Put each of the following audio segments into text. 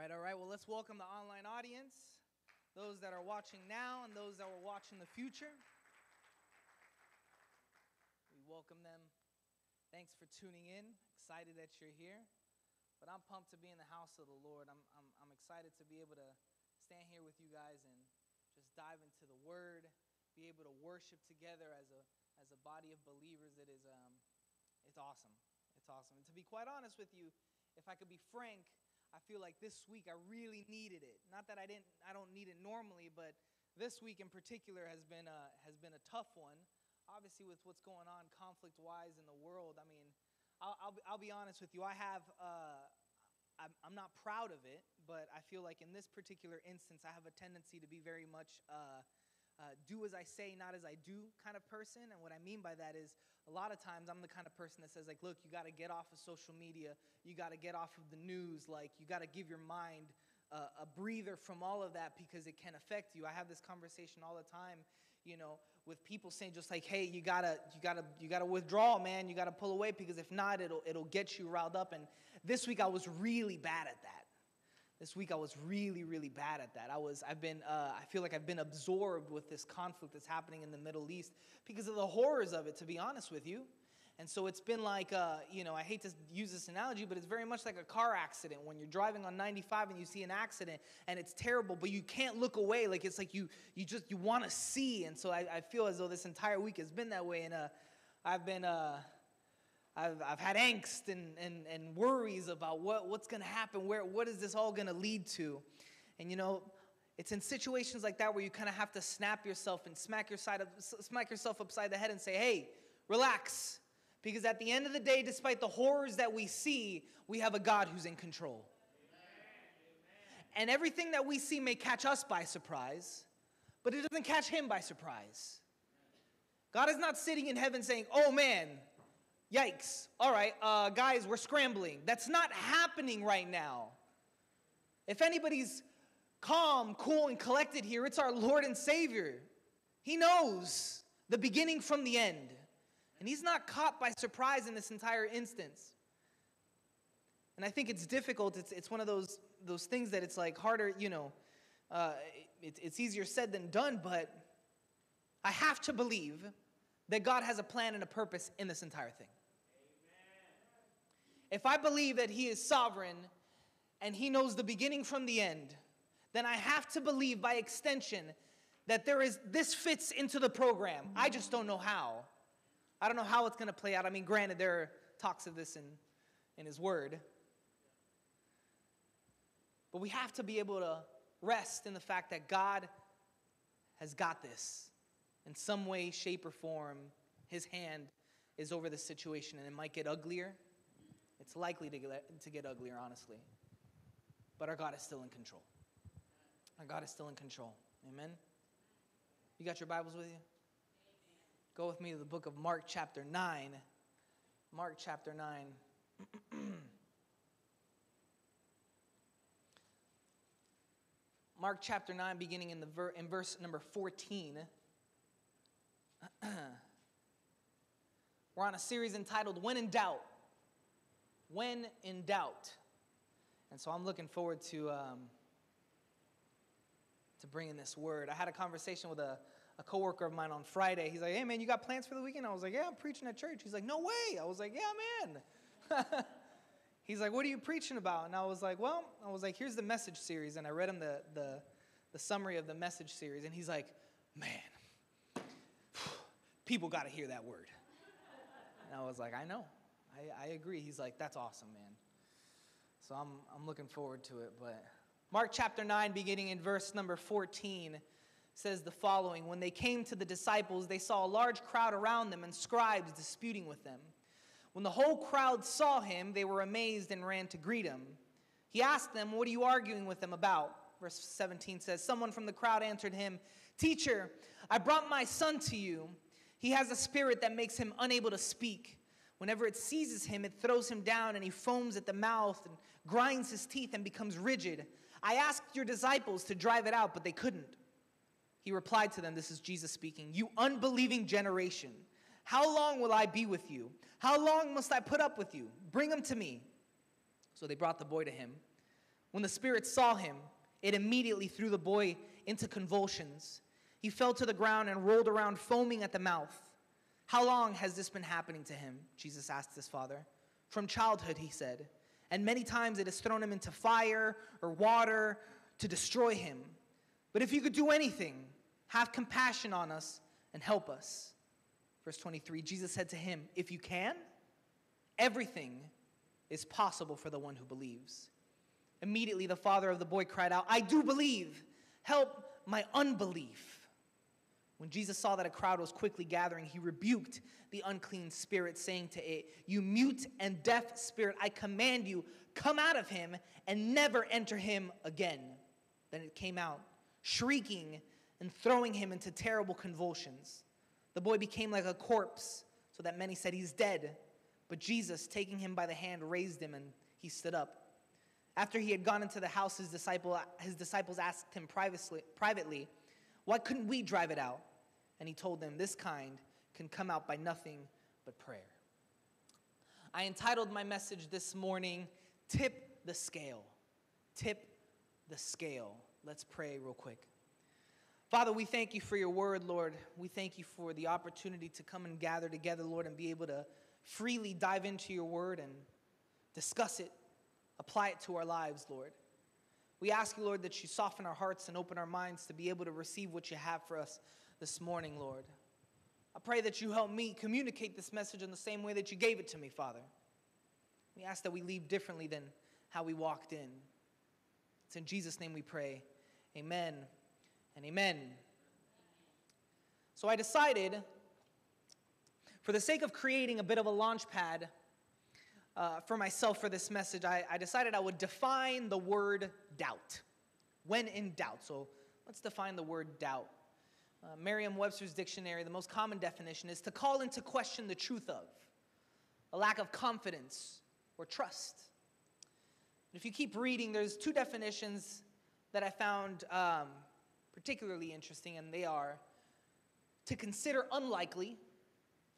right, all right. Well, let's welcome the online audience, those that are watching now and those that will watch in the future. We welcome them. Thanks for tuning in. Excited that you're here. But I'm pumped to be in the house of the Lord. I'm, I'm, I'm excited to be able to stand here with you guys and just dive into the Word, be able to worship together as a, as a body of believers. It is, um, it's awesome. It's awesome. And to be quite honest with you, if I could be frank, I feel like this week I really needed it. Not that I didn't, I don't need it normally, but this week in particular has been a, has been a tough one. Obviously, with what's going on conflict wise in the world, I mean, I'll, I'll, be, I'll be honest with you. I have, uh, I'm, I'm not proud of it, but I feel like in this particular instance, I have a tendency to be very much uh, uh, do as I say, not as I do kind of person. And what I mean by that is a lot of times I'm the kind of person that says, like, look, you got to get off of social media, you got to get off of the news, like, you got to give your mind uh, a breather from all of that because it can affect you. I have this conversation all the time, you know, with people saying just like, hey, you gotta, you gotta, you gotta withdraw, man. You gotta pull away because if not, it'll, it'll get you riled up. And this week I was really bad at that. This week I was really, really bad at that. I was, I've been, uh, I feel like I've been absorbed with this conflict that's happening in the Middle East because of the horrors of it, to be honest with you. And so it's been like, uh, you know, I hate to use this analogy, but it's very much like a car accident. When you're driving on 95 and you see an accident and it's terrible, but you can't look away. Like it's like you, you just, you want to see. And so I, I, feel as though this entire week has been that way. And uh, I've been, uh, I've, I've had angst and, and, and worries about what, what's going to happen, where, what is this all going to lead to? And you know, it's in situations like that where you kind of have to snap yourself and smack, your side smack yourself upside the head and say, hey, relax. Because at the end of the day, despite the horrors that we see, we have a God who's in control. And everything that we see may catch us by surprise, but it doesn't catch him by surprise. God is not sitting in heaven saying, oh man, Yikes. All right, uh, guys, we're scrambling. That's not happening right now. If anybody's calm, cool, and collected here, it's our Lord and Savior. He knows the beginning from the end. And He's not caught by surprise in this entire instance. And I think it's difficult. It's, it's one of those, those things that it's like harder, you know, uh, it, it's easier said than done, but I have to believe that God has a plan and a purpose in this entire thing if I believe that He is sovereign and He knows the beginning from the end, then I have to believe by extension that there is this fits into the program. I just don't know how. I don't know how it's going to play out. I mean, granted, there are talks of this in, in His Word. But we have to be able to rest in the fact that God has got this. In some way, shape, or form, His hand is over the situation, and it might get uglier it's likely to get, to get uglier, honestly. But our God is still in control. Our God is still in control. Amen? You got your Bibles with you? Go with me to the book of Mark, chapter 9. Mark, chapter 9. Mark chapter 9, beginning in, the ver- in verse number 14. We're on a series entitled When in Doubt when in doubt. And so I'm looking forward to, um, to bringing this word. I had a conversation with a, a coworker of mine on Friday. He's like, hey, man, you got plans for the weekend? I was like, yeah, I'm preaching at church. He's like, no way. I was like, yeah, man. He's like, what are you preaching about? And I was like, well, I was like, here's the message series. And I read him the, the, the summary of the message series. And he's like, man, people got to hear that word. And I was like, I know. I, I agree. He's like, that's awesome, man. So I'm, I'm looking forward to it. But Mark chapter 9, beginning in verse number 14, says the following When they came to the disciples, they saw a large crowd around them and scribes disputing with them. When the whole crowd saw him, they were amazed and ran to greet him. He asked them, What are you arguing with them about? Verse 17 says, Someone from the crowd answered him, Teacher, I brought my son to you. He has a spirit that makes him unable to speak. Whenever it seizes him, it throws him down and he foams at the mouth and grinds his teeth and becomes rigid. I asked your disciples to drive it out, but they couldn't. He replied to them, This is Jesus speaking, You unbelieving generation, how long will I be with you? How long must I put up with you? Bring him to me. So they brought the boy to him. When the spirit saw him, it immediately threw the boy into convulsions. He fell to the ground and rolled around, foaming at the mouth. How long has this been happening to him? Jesus asked his father. From childhood, he said. And many times it has thrown him into fire or water to destroy him. But if you could do anything, have compassion on us and help us. Verse 23 Jesus said to him, If you can, everything is possible for the one who believes. Immediately, the father of the boy cried out, I do believe. Help my unbelief. When Jesus saw that a crowd was quickly gathering, he rebuked the unclean spirit, saying to it, You mute and deaf spirit, I command you, come out of him and never enter him again. Then it came out, shrieking and throwing him into terrible convulsions. The boy became like a corpse, so that many said, He's dead. But Jesus, taking him by the hand, raised him, and he stood up. After he had gone into the house, his, disciple, his disciples asked him privately, privately, Why couldn't we drive it out? And he told them, This kind can come out by nothing but prayer. I entitled my message this morning, Tip the Scale. Tip the Scale. Let's pray real quick. Father, we thank you for your word, Lord. We thank you for the opportunity to come and gather together, Lord, and be able to freely dive into your word and discuss it, apply it to our lives, Lord. We ask you, Lord, that you soften our hearts and open our minds to be able to receive what you have for us this morning, Lord. I pray that you help me communicate this message in the same way that you gave it to me, Father. We ask that we leave differently than how we walked in. It's in Jesus' name we pray. Amen and amen. So I decided for the sake of creating a bit of a launch pad uh, for myself for this message, I, I decided I would define the word doubt. When in doubt. So let's define the word doubt. Uh, Merriam Webster's dictionary, the most common definition is to call into question the truth of, a lack of confidence or trust. If you keep reading, there's two definitions that I found um, particularly interesting, and they are to consider unlikely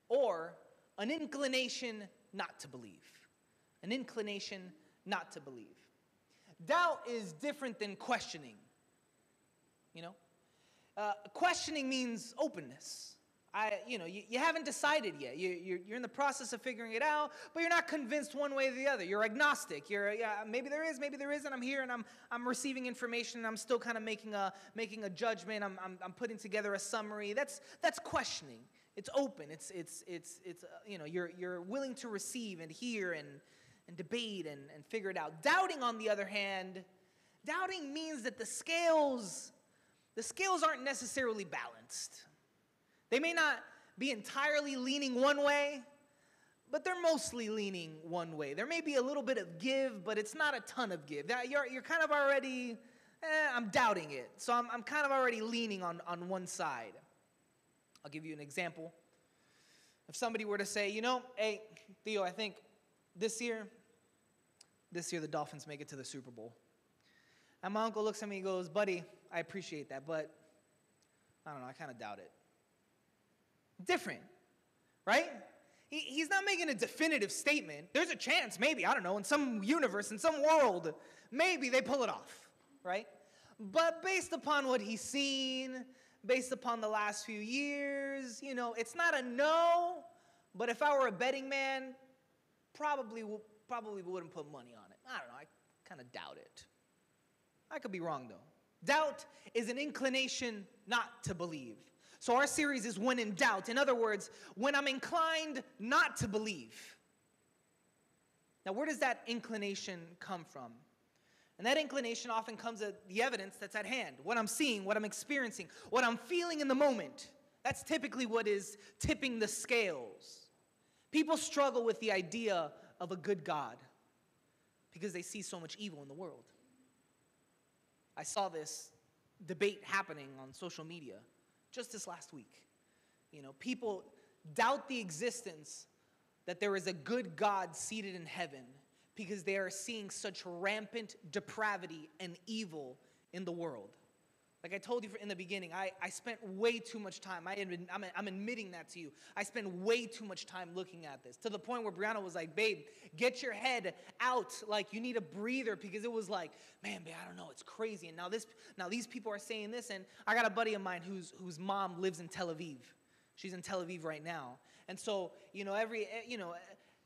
or an inclination not to believe. An inclination not to believe. Doubt is different than questioning. You know? Uh, questioning means openness. I, you know, you, you haven't decided yet. You, you're, you're in the process of figuring it out, but you're not convinced one way or the other. You're agnostic. You're, yeah, maybe there is, maybe there isn't. I'm here and I'm, I'm receiving information and I'm still kind of making a, making a judgment. I'm, I'm, I'm putting together a summary. That's, that's questioning. It's open. It's, it's, it's, it's uh, you know, you're, you're willing to receive and hear and, and debate and, and figure it out. Doubting, on the other hand, doubting means that the scales, the scales aren't necessarily balanced. They may not be entirely leaning one way, but they're mostly leaning one way. There may be a little bit of give, but it's not a ton of give. You're, you're kind of already, eh, I'm doubting it. So I'm, I'm kind of already leaning on, on one side. I'll give you an example. If somebody were to say, you know, hey, Tío, I think this year, this year the Dolphins make it to the Super Bowl. And my uncle looks at me and goes, buddy, I appreciate that, but I don't know, I kind of doubt it. Different, right? He, he's not making a definitive statement. There's a chance, maybe, I don't know, in some universe, in some world, maybe they pull it off, right? But based upon what he's seen, based upon the last few years. You know, it's not a no, but if I were a betting man, probably probably wouldn't put money on it. I don't know. I kind of doubt it. I could be wrong though. Doubt is an inclination not to believe. So our series is when in doubt. In other words, when I'm inclined not to believe. Now, where does that inclination come from? And that inclination often comes at the evidence that's at hand what I'm seeing, what I'm experiencing, what I'm feeling in the moment. That's typically what is tipping the scales. People struggle with the idea of a good God because they see so much evil in the world. I saw this debate happening on social media just this last week. You know, people doubt the existence that there is a good God seated in heaven because they are seeing such rampant depravity and evil in the world. Like I told you in the beginning, I, I spent way too much time. I admit, I'm, I'm admitting that to you. I spent way too much time looking at this to the point where Brianna was like, babe, get your head out. Like you need a breather because it was like, man, babe, I don't know. It's crazy. And now this, now these people are saying this. And I got a buddy of mine whose, whose mom lives in Tel Aviv. She's in Tel Aviv right now. And so, you know, every, eh, you know,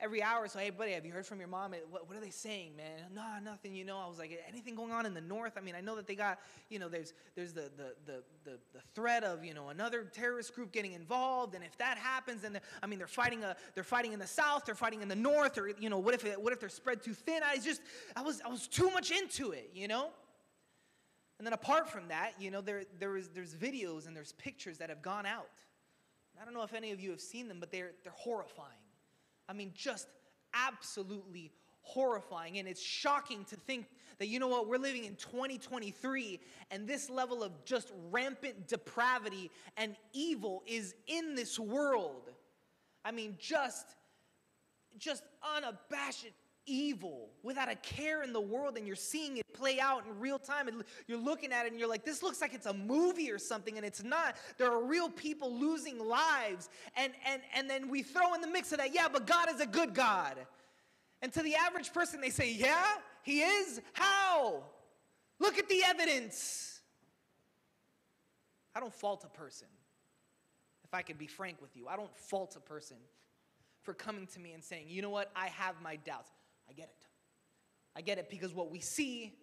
every hour. So, hey, buddy, have you heard from your mom? What, what are they saying, man? Nah, nothing. You know, I was like, anything going on in the north? I mean, I know that they got, you know, there's there's the the the the, the threat of you know another terrorist group getting involved, and if that happens, then I mean, they're fighting a they're fighting in the south, they're fighting in the north, or you know, what if it, what if they're spread too thin? I just I was I was too much into it, you know. And then apart from that, you know, there there is there's videos and there's pictures that have gone out. I don't know if any of you have seen them, but they're they're horrifying I mean, just absolutely horrifying. And it's shocking to think that, you know what, we're living in 2023 and this level of just rampant depravity and evil is in this world. I mean, just, just unabashed evil without a care in the world and you're seeing it play out in real time and you're looking at it and you're like this looks like it's a movie or something and it's not. There are real people losing lives and and and then we throw in the mix of that yeah but god is a good god. And to the average person they say yeah he is. How? Look at the evidence. I don't fault a person if i could be frank with you. I don't fault a person for coming to me and saying, you know what, I have my doubts. I get it. I get it because what we see,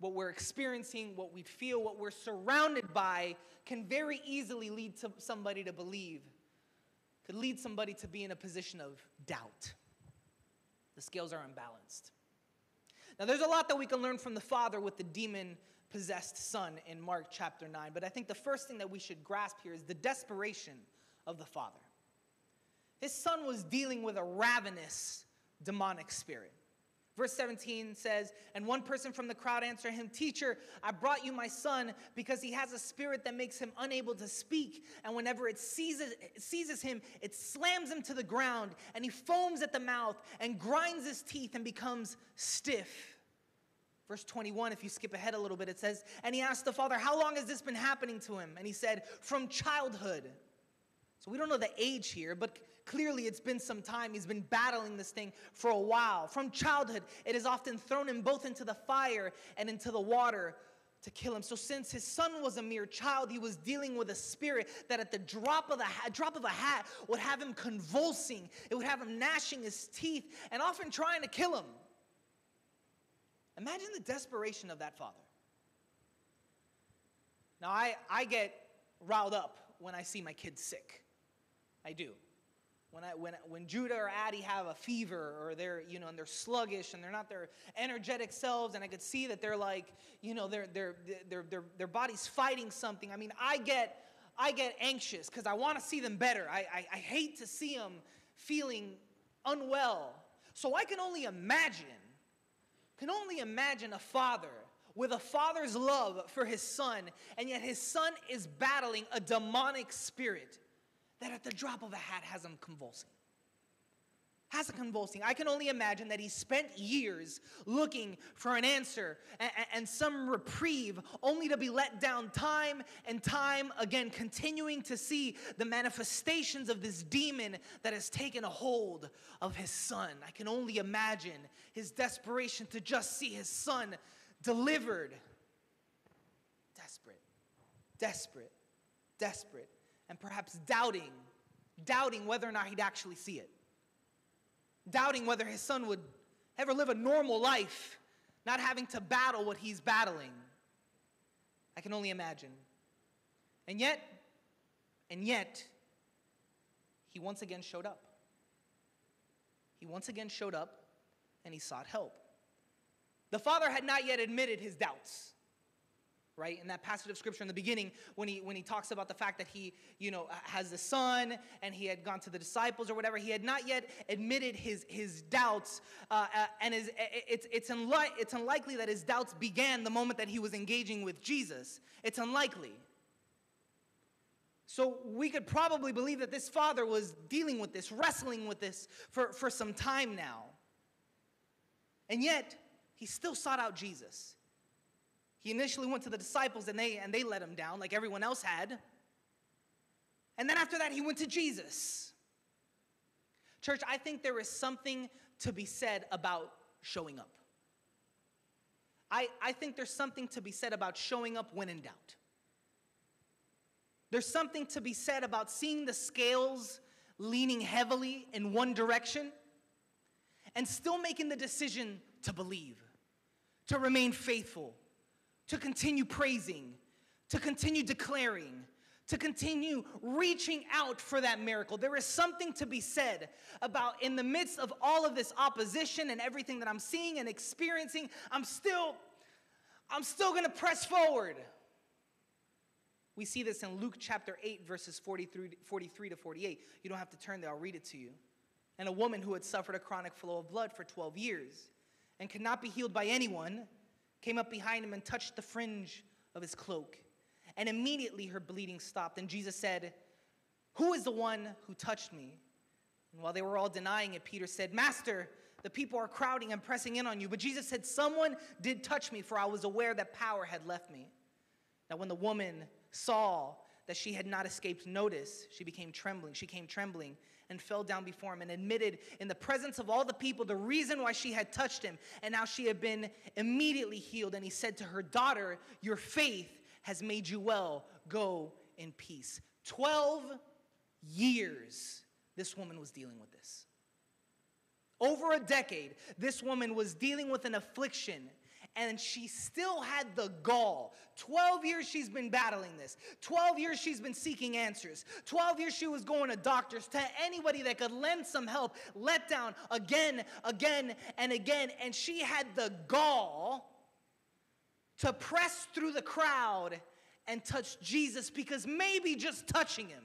what we're experiencing, what we feel, what we're surrounded by can very easily lead to somebody to believe, could lead somebody to be in a position of doubt. The scales are unbalanced. Now, there's a lot that we can learn from the father with the demon possessed son in Mark chapter 9, but I think the first thing that we should grasp here is the desperation of the father. His son was dealing with a ravenous demonic spirit. Verse 17 says, And one person from the crowd answered him, Teacher, I brought you my son because he has a spirit that makes him unable to speak. And whenever it seizes, seizes him, it slams him to the ground, and he foams at the mouth and grinds his teeth and becomes stiff. Verse 21, if you skip ahead a little bit, it says, And he asked the father, How long has this been happening to him? And he said, From childhood. So we don't know the age here, but Clearly, it's been some time. He's been battling this thing for a while. From childhood, it has often thrown him both into the fire and into the water to kill him. So since his son was a mere child, he was dealing with a spirit that at the drop of, the hat, drop of a hat would have him convulsing. It would have him gnashing his teeth and often trying to kill him. Imagine the desperation of that father. Now, I, I get riled up when I see my kids sick. I do when, I, when, when Judah or Addie have a fever or they're, you know, and they're sluggish and they're not their energetic selves, and I could see that they're like, you know, their, their, their, their, their body's fighting something. I mean, I get, I get anxious because I want to see them better. I, I, I hate to see them feeling unwell. So I can only imagine, can only imagine a father with a father's love for his son, and yet his son is battling a demonic spirit that at the drop of a hat has him convulsing. Has him convulsing. I can only imagine that he spent years looking for an answer and, and some reprieve, only to be let down time and time again, continuing to see the manifestations of this demon that has taken a hold of his son. I can only imagine his desperation to just see his son delivered. Desperate, desperate, desperate and perhaps doubting, doubting whether or not he'd actually see it. Doubting whether his son would ever live a normal life, not having to battle what he's battling. I can only imagine. And yet, and yet, he once again showed up. He once again showed up and he sought help. The father had not yet admitted his doubts right in that passage of scripture in the beginning when he when he talks about the fact that he you know has a son and he had gone to the disciples or whatever he had not yet admitted his his doubts uh, uh, and is it's it's, unli- it's unlikely that his doubts began the moment that he was engaging with jesus. It's unlikely. So we could probably believe that this father was dealing with this wrestling with this for, for some time now. And yet he still sought out jesus He initially went to the disciples and they, and they let him down like everyone else had. And then after that, he went to Jesus. Church, I think there is something to be said about showing up. I, I think there's something to be said about showing up when in doubt. There's something to be said about seeing the scales leaning heavily in one direction and still making the decision to believe, to remain faithful, to continue praising, to continue declaring, to continue reaching out for that miracle. There is something to be said about in the midst of all of this opposition and everything that I'm seeing and experiencing, I'm still I'm still going to press forward. We see this in Luke chapter 8 verses 43 43 to 48. You don't have to turn there, I'll read it to you. And a woman who had suffered a chronic flow of blood for 12 years and could not be healed by anyone came up behind him and touched the fringe of his cloak. And immediately her bleeding stopped. And Jesus said, Who is the one who touched me? And while they were all denying it, Peter said, Master, the people are crowding and pressing in on you. But Jesus said, Someone did touch me, for I was aware that power had left me. Now, when the woman saw that she had not escaped notice, she became trembling. She came trembling and fell down before him and admitted in the presence of all the people the reason why she had touched him and how she had been immediately healed. And he said to her, Daughter, your faith has made you well. Go in peace. 12 years this woman was dealing with this. Over a decade, this woman was dealing with an affliction and she still had the gall. 12 years she's been battling this. 12 years she's been seeking answers. 12 years she was going to doctors, to anybody that could lend some help, let down again, again, and again. And she had the gall to press through the crowd and touch Jesus because maybe just touching him,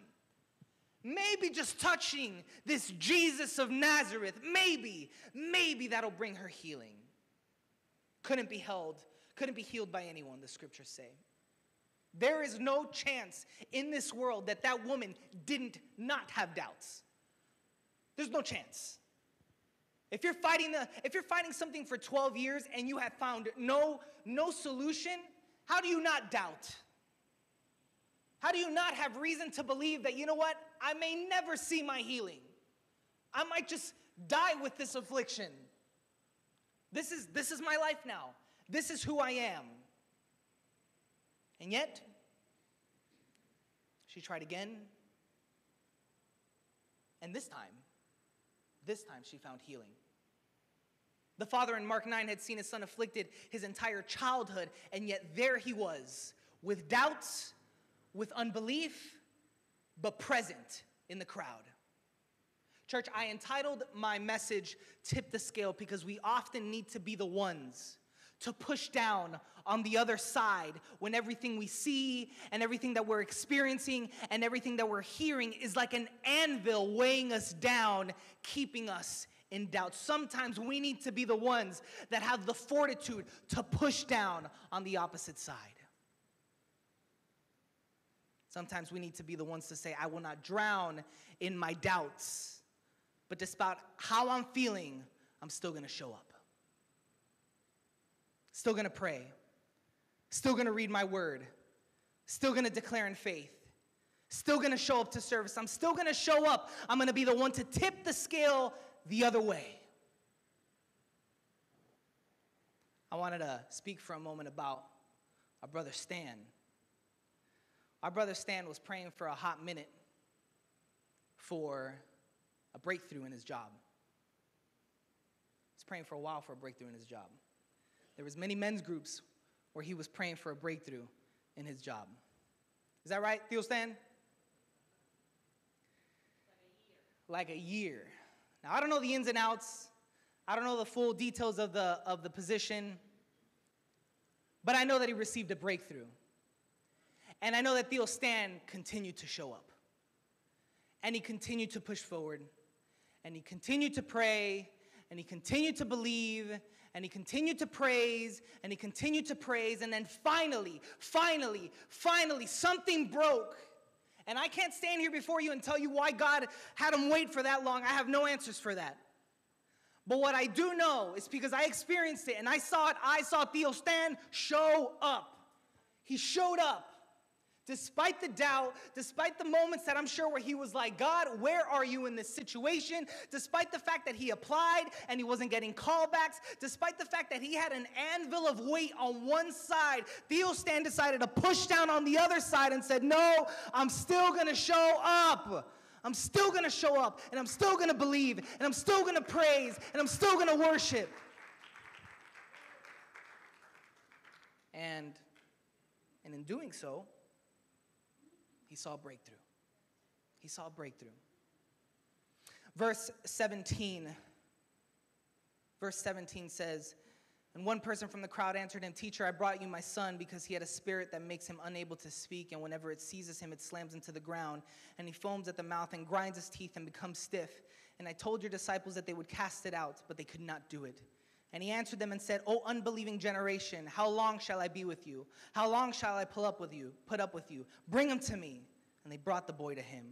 maybe just touching this Jesus of Nazareth, maybe, maybe that'll bring her healing. Couldn't be held, couldn't be healed by anyone, the scriptures say. There is no chance in this world that that woman didn't not have doubts. There's no chance. If you're fighting the if you're fighting something for 12 years and you have found no no solution, how do you not doubt? How do you not have reason to believe that you know what? I may never see my healing. I might just die with this affliction. This is this is my life now. This is who I am. And yet she tried again. And this time this time she found healing. The father in Mark 9 had seen his son afflicted his entire childhood, and yet there he was, with doubts, with unbelief, but present in the crowd. Church, I entitled my message Tip the Scale because we often need to be the ones to push down on the other side when everything we see and everything that we're experiencing and everything that we're hearing is like an anvil weighing us down, keeping us in doubt. Sometimes we need to be the ones that have the fortitude to push down on the opposite side. Sometimes we need to be the ones to say, I will not drown in my doubts, but despite how I'm feeling, I'm still gonna show up. Still gonna pray. Still gonna read my word. Still gonna declare in faith. Still gonna show up to service. I'm still gonna show up. I'm gonna be the one to tip the scale the other way. I wanted to speak for a moment about our brother Stan. Our brother Stan was praying for a hot minute for a breakthrough in his job. He's praying for a while for a breakthrough in his job. There was many men's groups where he was praying for a breakthrough in his job. Is that right, Tío Stan? Like a year. Like a year. Now I don't know the ins and outs. I don't know the full details of the of the position. But I know that he received a breakthrough. And I know that Tío Stan continued to show up. And he continued to push forward. And he continued to pray. And he continued to believe and he continued to praise and he continued to praise and then finally finally finally something broke and i can't stand here before you and tell you why god had him wait for that long i have no answers for that But what I do know is because I experienced it and I saw it, I saw Tío Stan show up. He showed up. Despite the doubt, despite the moments that I'm sure where he was like, God, where are you in this situation? Despite the fact that he applied and he wasn't getting callbacks, despite the fact that he had an anvil of weight on one side, Tío Stan decided to push down on the other side and said, No, I'm still gonna show up. I'm still gonna show up and I'm still gonna believe and I'm still gonna praise and I'm still gonna worship. And, and in doing so, he saw a breakthrough. He saw a breakthrough. Verse 17. Verse 17 says, and one person from the crowd answered him, Teacher, I brought you my son because he had a spirit that makes him unable to speak, and whenever it seizes him, it slams into the ground, and he foams at the mouth and grinds his teeth and becomes stiff. And I told your disciples that they would cast it out, but they could not do it. And he answered them and said, O unbelieving generation, how long shall I be with you? How long shall I pull up with you, put up with you? Bring him to me. And they brought the boy to him.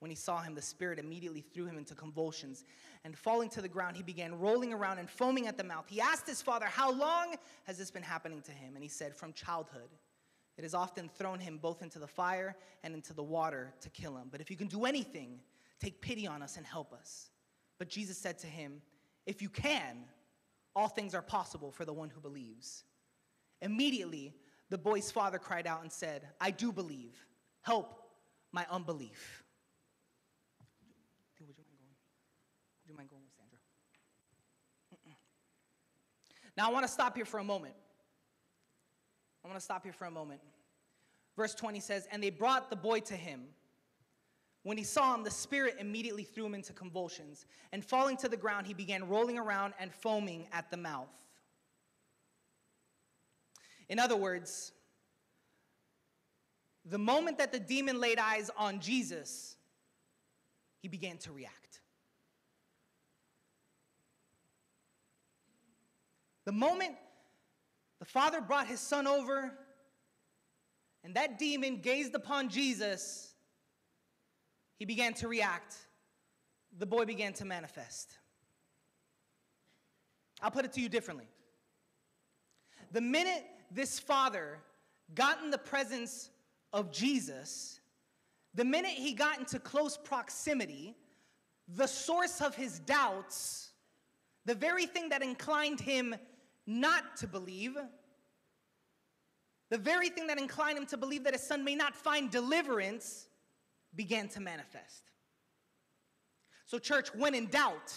When he saw him, the spirit immediately threw him into convulsions. And falling to the ground, he began rolling around and foaming at the mouth. He asked his father, How long has this been happening to him? And he said, From childhood. It has often thrown him both into the fire and into the water to kill him. But if you can do anything, take pity on us and help us. But Jesus said to him, If you can, all things are possible for the one who believes. Immediately, the boy's father cried out and said, I do believe. Help my unbelief. Would you mind going with Sandra? Now, I want to stop here for a moment. I want to stop here for a moment. Verse 20 says, And they brought the boy to him. When he saw him, the spirit immediately threw him into convulsions. And falling to the ground, he began rolling around and foaming at the mouth. In other words, the moment that the demon laid eyes on Jesus, he began to react. The moment the father brought his son over and that demon gazed upon Jesus, he began to react. The boy began to manifest. I'll put it to you differently. The minute this father got in the presence of Jesus, the minute he got into close proximity, the source of his doubts, the very thing that inclined him not to believe, the very thing that inclined him to believe that his son may not find deliverance began to manifest. So, church, when in doubt,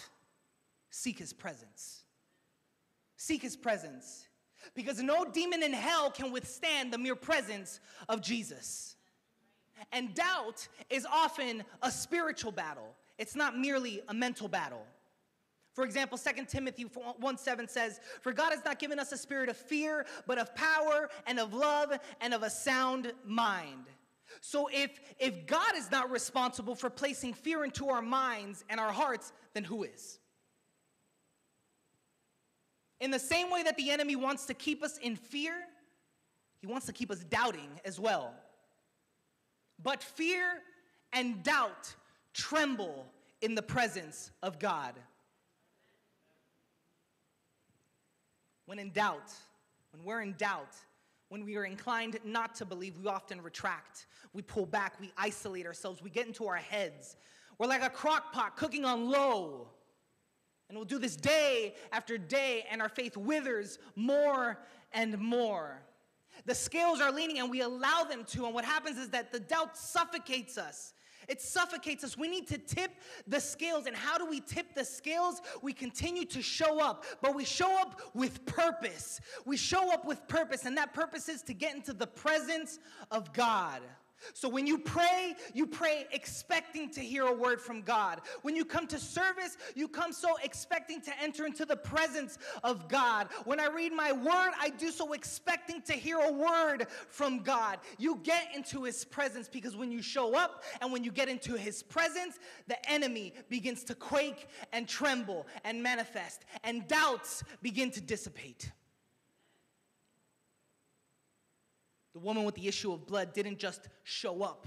seek his presence. Seek his presence. Because no demon in hell can withstand the mere presence of Jesus. And doubt is often a spiritual battle, it's not merely a mental battle. For example, 2 Timothy 1 7 says, For God has not given us a spirit of fear, but of power and of love and of a sound mind. So if, if God is not responsible for placing fear into our minds and our hearts, then who is? In the same way that the enemy wants to keep us in fear, he wants to keep us doubting as well. But fear and doubt tremble in the presence of God. When in doubt, when we're in doubt, when we are inclined not to believe, we often retract. We pull back, we isolate ourselves, we get into our heads. We're like a crock pot cooking on low. And we'll do this day after day, and our faith withers more and more. The scales are leaning, and we allow them to. And what happens is that the doubt suffocates us. It suffocates us. We need to tip the scales. And how do we tip the scales? We continue to show up, but we show up with purpose. We show up with purpose, and that purpose is to get into the presence of God. So when you pray, you pray expecting to hear a word from God. When you come to service, you come so expecting to enter into the presence of God. When I read my word, I do so expecting to hear a word from God. You get into his presence because when you show up and when you get into his presence, the enemy begins to quake and tremble and manifest, and doubts begin to dissipate. The woman with the issue of blood didn't just show up.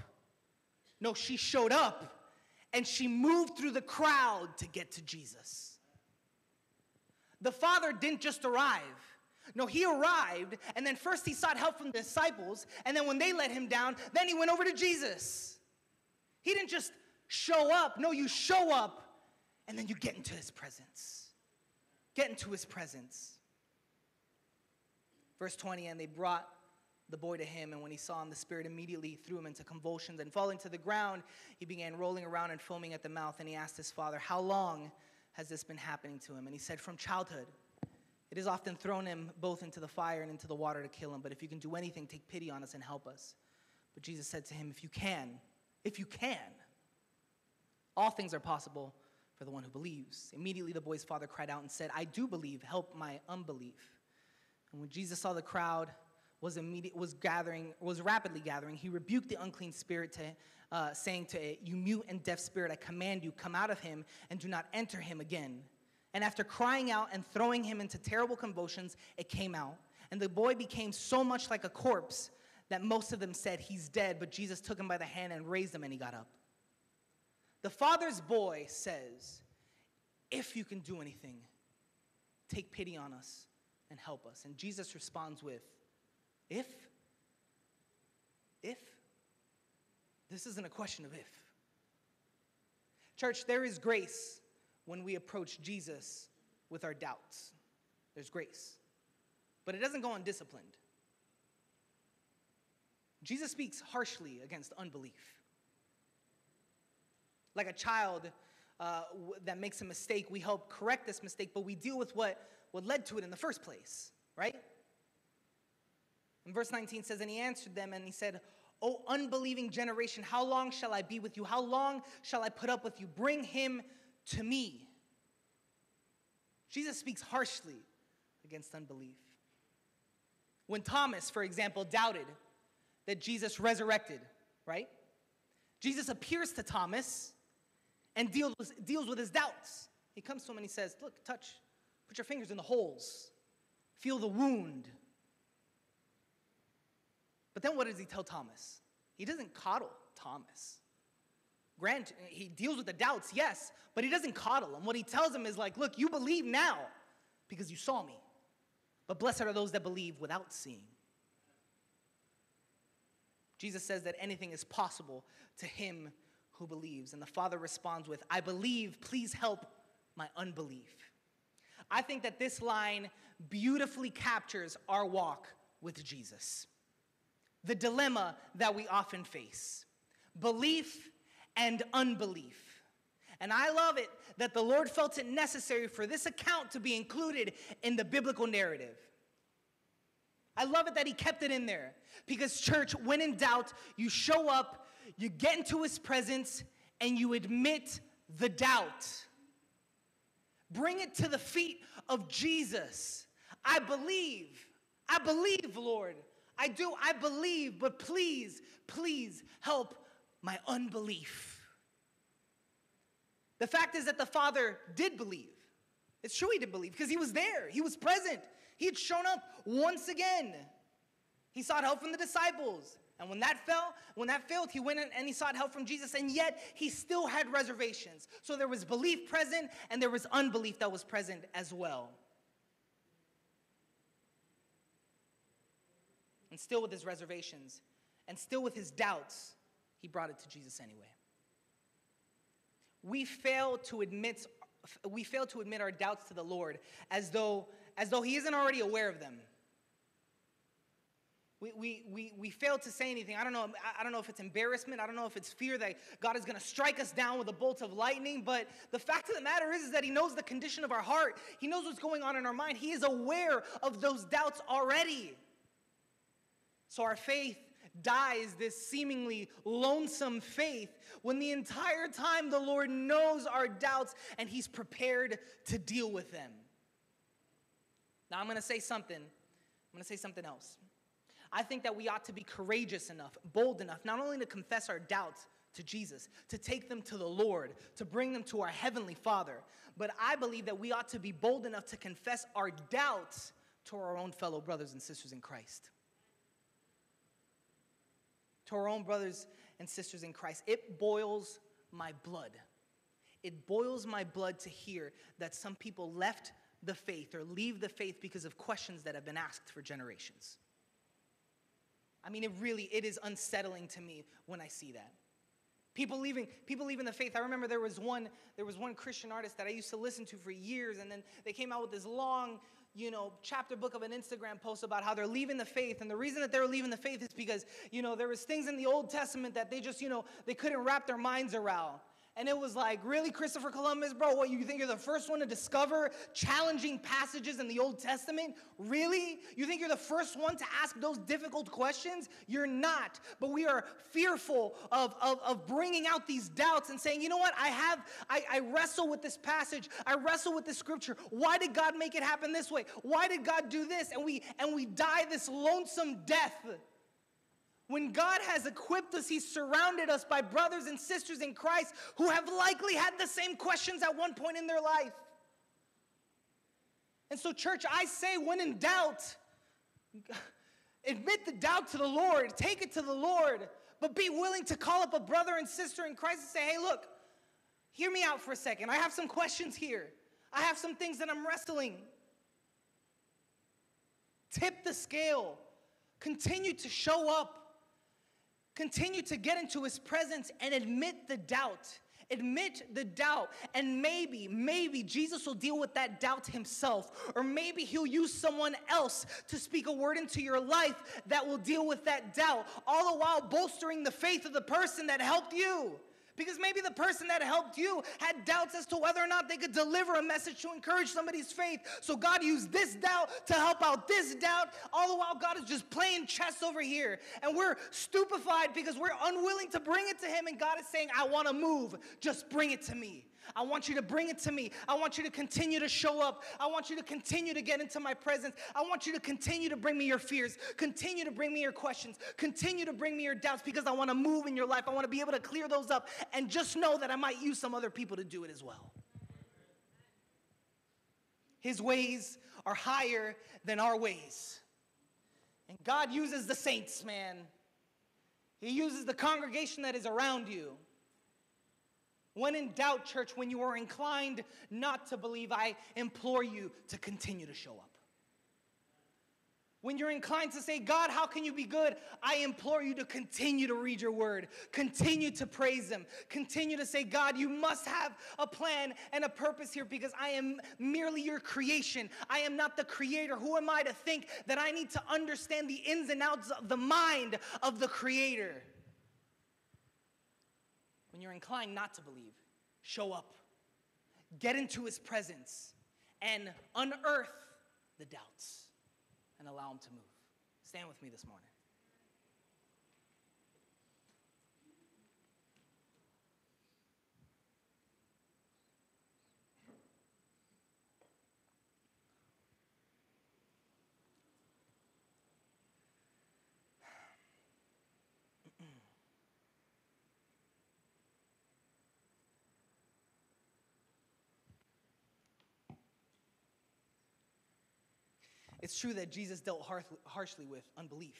No, she showed up and she moved through the crowd to get to Jesus. The Father didn't just arrive. No, he arrived, and then first he sought help from the disciples, and then when they let him down, then he went over to Jesus. He didn't just show up. No, you show up, and then you get into his presence. Get into his presence. Verse 20, and they brought the boy to him, and when he saw him, the Spirit immediately threw him into convulsions, and falling to the ground, he began rolling around and foaming at the mouth, and he asked his father, How long has this been happening to him? And he said, From childhood. It has often thrown him both into the fire and into the water to kill him, but if you can do anything, take pity on us and help us. But Jesus said to him, If you can, if you can, all things are possible for the one who believes. Immediately the boy's father cried out and said, I do believe, help my unbelief. And when Jesus saw the crowd, was, immediate, was gathering, was rapidly gathering, he rebuked the unclean spirit, to, uh, saying to it, You mute and deaf spirit, I command you, come out of him and do not enter him again. And after crying out and throwing him into terrible convulsions, it came out. And the boy became so much like a corpse that most of them said, He's dead. But Jesus took him by the hand and raised him, and he got up. The father's boy says, If you can do anything, take pity on us and help us. And Jesus responds with, If? If? This isn't a question of if. Church, there is grace when we approach Jesus with our doubts. There's grace. But it doesn't go undisciplined. Jesus speaks harshly against unbelief. Like a child uh, that makes a mistake, we help correct this mistake, but we deal with what, what led to it in the first place, right? And verse 19 says, And he answered them and he said, O unbelieving generation, how long shall I be with you? How long shall I put up with you? Bring him to me. Jesus speaks harshly against unbelief. When Thomas, for example, doubted that Jesus resurrected, right? Jesus appears to Thomas and deals with, deals with his doubts. He comes to him and he says, Look, touch, put your fingers in the holes, feel the wound. But then what does he tell Thomas? He doesn't coddle Thomas. Grant, he deals with the doubts, yes, but he doesn't coddle him. What he tells him is like, look, you believe now because you saw me. But blessed are those that believe without seeing. Jesus says that anything is possible to him who believes. And the Father responds with, I believe, please help my unbelief. I think that this line beautifully captures our walk with Jesus. The dilemma that we often face belief and unbelief. And I love it that the Lord felt it necessary for this account to be included in the biblical narrative. I love it that he kept it in there because, church, when in doubt, you show up, you get into his presence, and you admit the doubt. Bring it to the feet of Jesus. I believe. I believe, Lord. I do. I believe, but please, please help my unbelief. The fact is that the Father did believe. It's true he did believe because he was there, he was present. He had shown up once again. He sought help from the disciples. And when that fell, when that failed, he went and he sought help from Jesus, and yet he still had reservations. So there was belief present, and there was unbelief that was present as well. And still with his reservations, and still with his doubts, he brought it to Jesus anyway. We fail to admit we fail to admit our doubts to the Lord as though as though he isn't already aware of them. We, we, we, we fail to say anything. I don't know. I don't know if it's embarrassment. I don't know if it's fear that God is going to strike us down with a bolt of lightning. But the fact of the matter is, is that He knows the condition of our heart. He knows what's going on in our mind. He is aware of those doubts already. So our faith dies this seemingly lonesome faith when the entire time the Lord knows our doubts and He's prepared to deal with them. Now, I'm going to say something. I'm going to say something else. I think that we ought to be courageous enough, bold enough, not only to confess our doubts to Jesus, to take them to the Lord, to bring them to our Heavenly Father, but I believe that we ought to be bold enough to confess our doubts to our own fellow brothers and sisters in Christ. To our own brothers and sisters in Christ. It boils my blood. It boils my blood to hear that some people left the faith or leave the faith because of questions that have been asked for generations. I mean, it really, it is unsettling to me when I see that. People leaving, people leaving the faith. I remember there was one, there was one Christian artist that I used to listen to for years, and then they came out with this long, you know, chapter book of an Instagram post about how they're leaving the faith. And the reason that they're leaving the faith is because, you know, there was things in the Old Testament that they just, you know, they couldn't wrap their minds around. And it was like, really, Christopher Columbus, bro? What, you think you're the first one to discover challenging passages in the Old Testament? Really? You think you're the first one to ask those difficult questions? You're not. But we are fearful of, of, of bringing out these doubts and saying, you know what? I have, I, I wrestle with this passage. I wrestle with this scripture. Why did God make it happen this way? Why did God do this? And we, and we die this lonesome death when God has equipped us, He's surrounded us by brothers and sisters in Christ who have likely had the same questions at one point in their life. And so, church, I say, when in doubt, admit the doubt to the Lord, take it to the Lord, but be willing to call up a brother and sister in Christ and say, hey, look, hear me out for a second. I have some questions here, I have some things that I'm wrestling. Tip the scale, continue to show up. Continue to get into his presence and admit the doubt. Admit the doubt. And maybe, maybe Jesus will deal with that doubt himself. Or maybe he'll use someone else to speak a word into your life that will deal with that doubt, all the while bolstering the faith of the person that helped you. Because maybe the person that helped you had doubts as to whether or not they could deliver a message to encourage somebody's faith. So God used this doubt to help out this doubt. All the while, God is just playing chess over here. And we're stupefied because we're unwilling to bring it to Him. And God is saying, I want to move. Just bring it to me. I want you to bring it to me. I want you to continue to show up. I want you to continue to get into my presence. I want you to continue to bring me your fears. Continue to bring me your questions. Continue to bring me your doubts because I want to move in your life. I want to be able to clear those up and just know that I might use some other people to do it as well. His ways are higher than our ways. And God uses the saints, man. He uses the congregation that is around you. When in doubt, church, when you are inclined not to believe, I implore you to continue to show up. When you're inclined to say, God, how can you be good? I implore you to continue to read your word, continue to praise Him, continue to say, God, you must have a plan and a purpose here because I am merely your creation. I am not the creator. Who am I to think that I need to understand the ins and outs of the mind of the creator? When you're inclined not to believe, show up, get into his presence, and unearth the doubts and allow him to move. Stand with me this morning. It's true that Jesus dealt harshly with unbelief.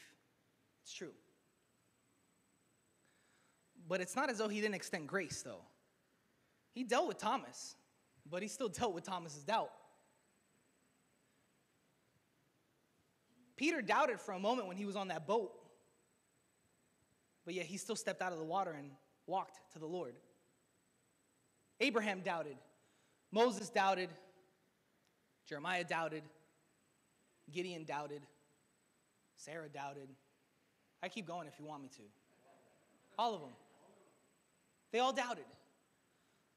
It's true. But it's not as though he didn't extend grace, though. He dealt with Thomas, but he still dealt with Thomas's doubt. Peter doubted for a moment when he was on that boat, but yet he still stepped out of the water and walked to the Lord. Abraham doubted, Moses doubted, Jeremiah doubted, Gideon doubted. Sarah doubted. I keep going if you want me to. All of them. They all doubted.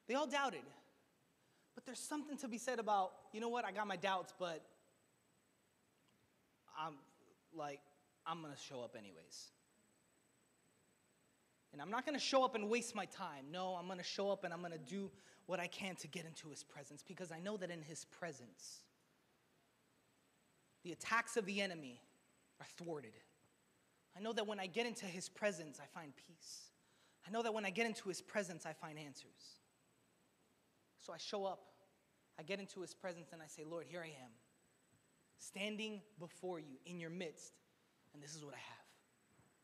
They all doubted. But there's something to be said about, you know what, I got my doubts, but I'm like, I'm going to show up anyways. And I'm not going to show up and waste my time. No, I'm going to show up and I'm going to do what I can to get into his presence because I know that in his presence, the attacks of the enemy are thwarted. I know that when I get into his presence, I find peace. I know that when I get into his presence, I find answers. So I show up, I get into his presence, and I say, Lord, here I am, standing before you in your midst, and this is what I have.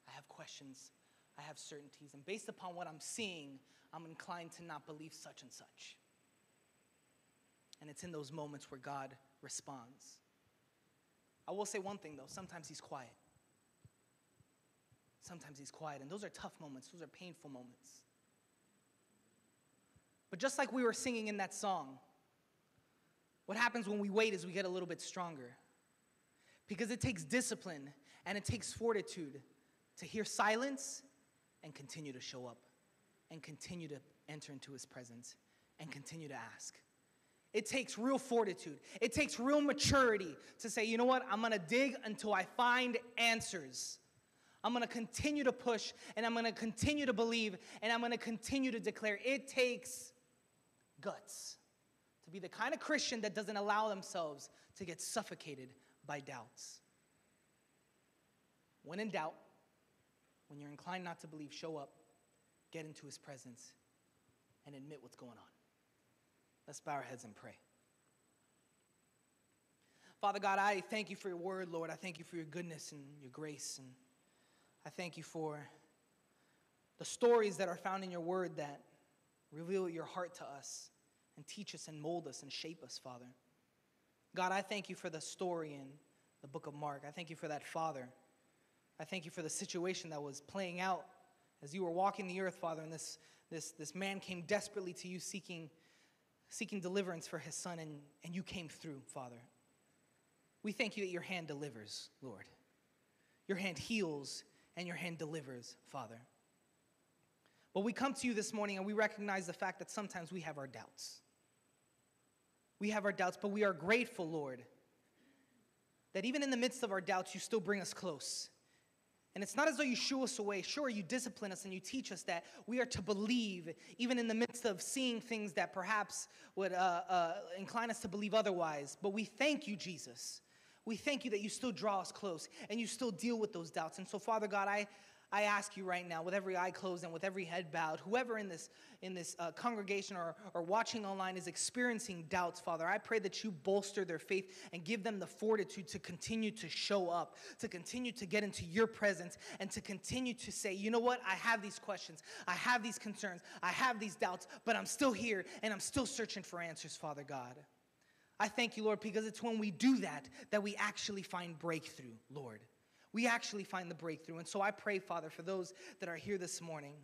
I have questions, I have certainties, and based upon what I'm seeing, I'm inclined to not believe such and such. And it's in those moments where God responds. I will say one thing though sometimes he's quiet. Sometimes he's quiet, and those are tough moments, those are painful moments. But just like we were singing in that song, what happens when we wait is we get a little bit stronger. Because it takes discipline and it takes fortitude to hear silence and continue to show up and continue to enter into his presence and continue to ask. It takes real fortitude. It takes real maturity to say, you know what, I'm gonna dig until I find answers. I'm gonna continue to push and I'm gonna continue to believe and I'm gonna continue to declare. It takes guts to be the kind of Christian that doesn't allow themselves to get suffocated by doubts. When in doubt, when you're inclined not to believe, show up, get into his presence, and admit what's going on. Let's bow our heads and pray. Father God, I thank you for your word, Lord. I thank you for your goodness and your grace. And I thank you for the stories that are found in your word that reveal your heart to us and teach us and mold us and shape us, Father. God, I thank you for the story in the book of Mark. I thank you for that father. I thank you for the situation that was playing out as you were walking the earth, Father, and this, this, this man came desperately to you seeking, seeking deliverance for his son, and, and you came through, Father. We thank you that your hand delivers, Lord. Your hand heals and your hand delivers, Father. But we come to you this morning and we recognize the fact that sometimes we have our doubts. We have our doubts, but we are grateful, Lord, that even in the midst of our doubts, you still bring us close. And it's not as though you shoo us away. Sure, you discipline us and you teach us that we are to believe, even in the midst of seeing things that perhaps would uh, uh, incline us to believe otherwise. But we thank you, Jesus. We thank you that you still draw us close and you still deal with those doubts. And so, Father God, I, I ask you right now, with every eye closed and with every head bowed, whoever in this, in this uh, congregation or, or watching online is experiencing doubts, Father, I pray that you bolster their faith and give them the fortitude to continue to show up, to continue to get into your presence, and to continue to say, you know what, I have these questions, I have these concerns, I have these doubts, but I'm still here and I'm still searching for answers, Father God. I thank you, Lord, because it's when we do that that we actually find breakthrough, Lord we actually find the breakthrough. And so I pray, Father, for those that are here this morning.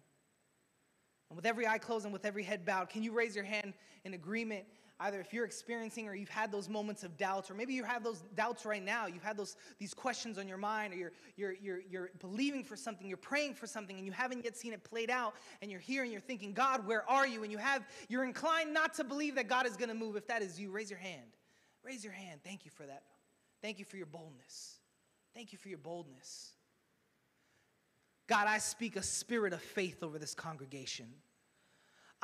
And with every eye closed and with every head bowed, can you raise your hand in agreement? Either if you're experiencing or you've had those moments of doubts, or maybe you have those doubts right now, you've had those these questions on your mind, or you're, you're, you're, you're believing for something, you're praying for something, and you haven't yet seen it played out, and you're here and you're thinking, God, where are you? And you have you're inclined not to believe that God is gonna move. If that is you, raise your hand. Raise your hand. Thank you for that. Thank you for your boldness. Thank you for your boldness. God, I speak a spirit of faith over this congregation.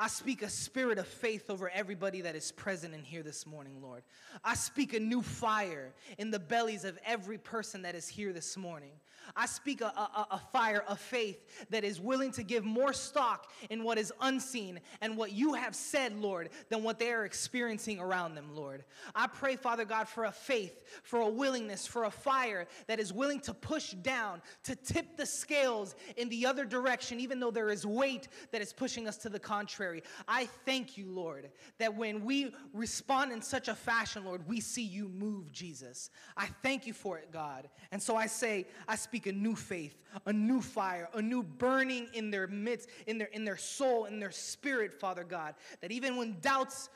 I speak a spirit of faith over everybody that is present in here this morning, Lord. I speak a new fire in the bellies of every person that is here this morning. I speak a, a, a, fire of faith that is willing to give more stock in what is unseen and what you have said, Lord, than what they are experiencing around them, Lord. I pray, Father God, for a faith, for a willingness, for a fire that is willing to push down, to tip the scales in the other direction, even though there is weight that is pushing us to the contrary. I thank you, Lord, that when we respond in such a fashion, Lord, we see you move, Jesus. I thank you for it, God. And so I say, I speak a new faith, a new fire, a new burning in their midst, in their, in their soul, in their spirit, Father God. That even when doubts,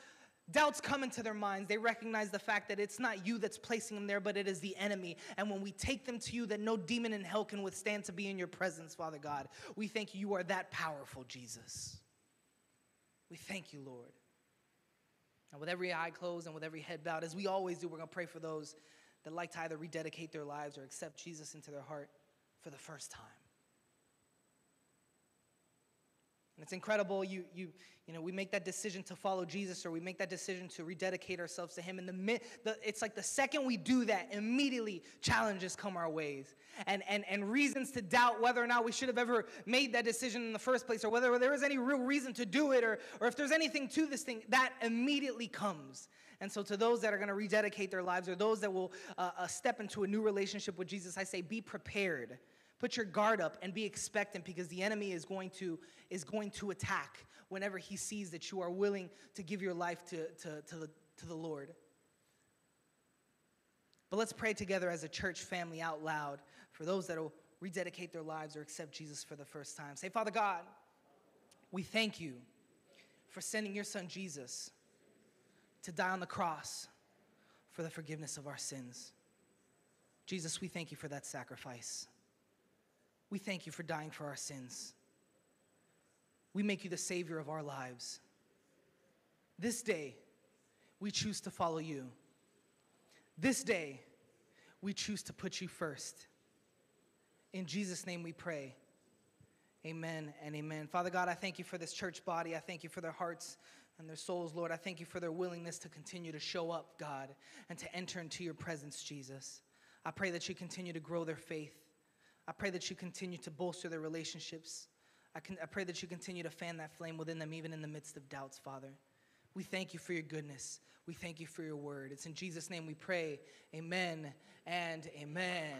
doubts come into their minds, they recognize the fact that it's not you that's placing them there, but it is the enemy. And when we take them to you, that no demon in hell can withstand to be in your presence, Father God. We thank you, you are that powerful, Jesus. We thank you, Lord. And with every eye closed and with every head bowed, as we always do, we're going to pray for those that like to either rededicate their lives or accept Jesus into their heart for the first time. And it's incredible. You, you, you know, we make that decision to follow Jesus or we make that decision to rededicate ourselves to Him. And the, the, it's like the second we do that, immediately challenges come our ways. And, and, and reasons to doubt whether or not we should have ever made that decision in the first place or whether there is any real reason to do it or, or if there's anything to this thing, that immediately comes. And so, to those that are going to rededicate their lives or those that will uh, uh, step into a new relationship with Jesus, I say be prepared. Put your guard up and be expectant because the enemy is going to, is going to attack whenever he sees that you are willing to give your life to, to, to, the, to the Lord. But let's pray together as a church family out loud for those that will rededicate their lives or accept Jesus for the first time. Say, Father God, we thank you for sending your son Jesus to die on the cross for the forgiveness of our sins. Jesus, we thank you for that sacrifice. We thank you for dying for our sins. We make you the Savior of our lives. This day, we choose to follow you. This day, we choose to put you first. In Jesus' name we pray. Amen and amen. Father God, I thank you for this church body. I thank you for their hearts and their souls, Lord. I thank you for their willingness to continue to show up, God, and to enter into your presence, Jesus. I pray that you continue to grow their faith. I pray that you continue to bolster their relationships. I, can, I pray that you continue to fan that flame within them, even in the midst of doubts, Father. We thank you for your goodness. We thank you for your word. It's in Jesus' name we pray. Amen and amen.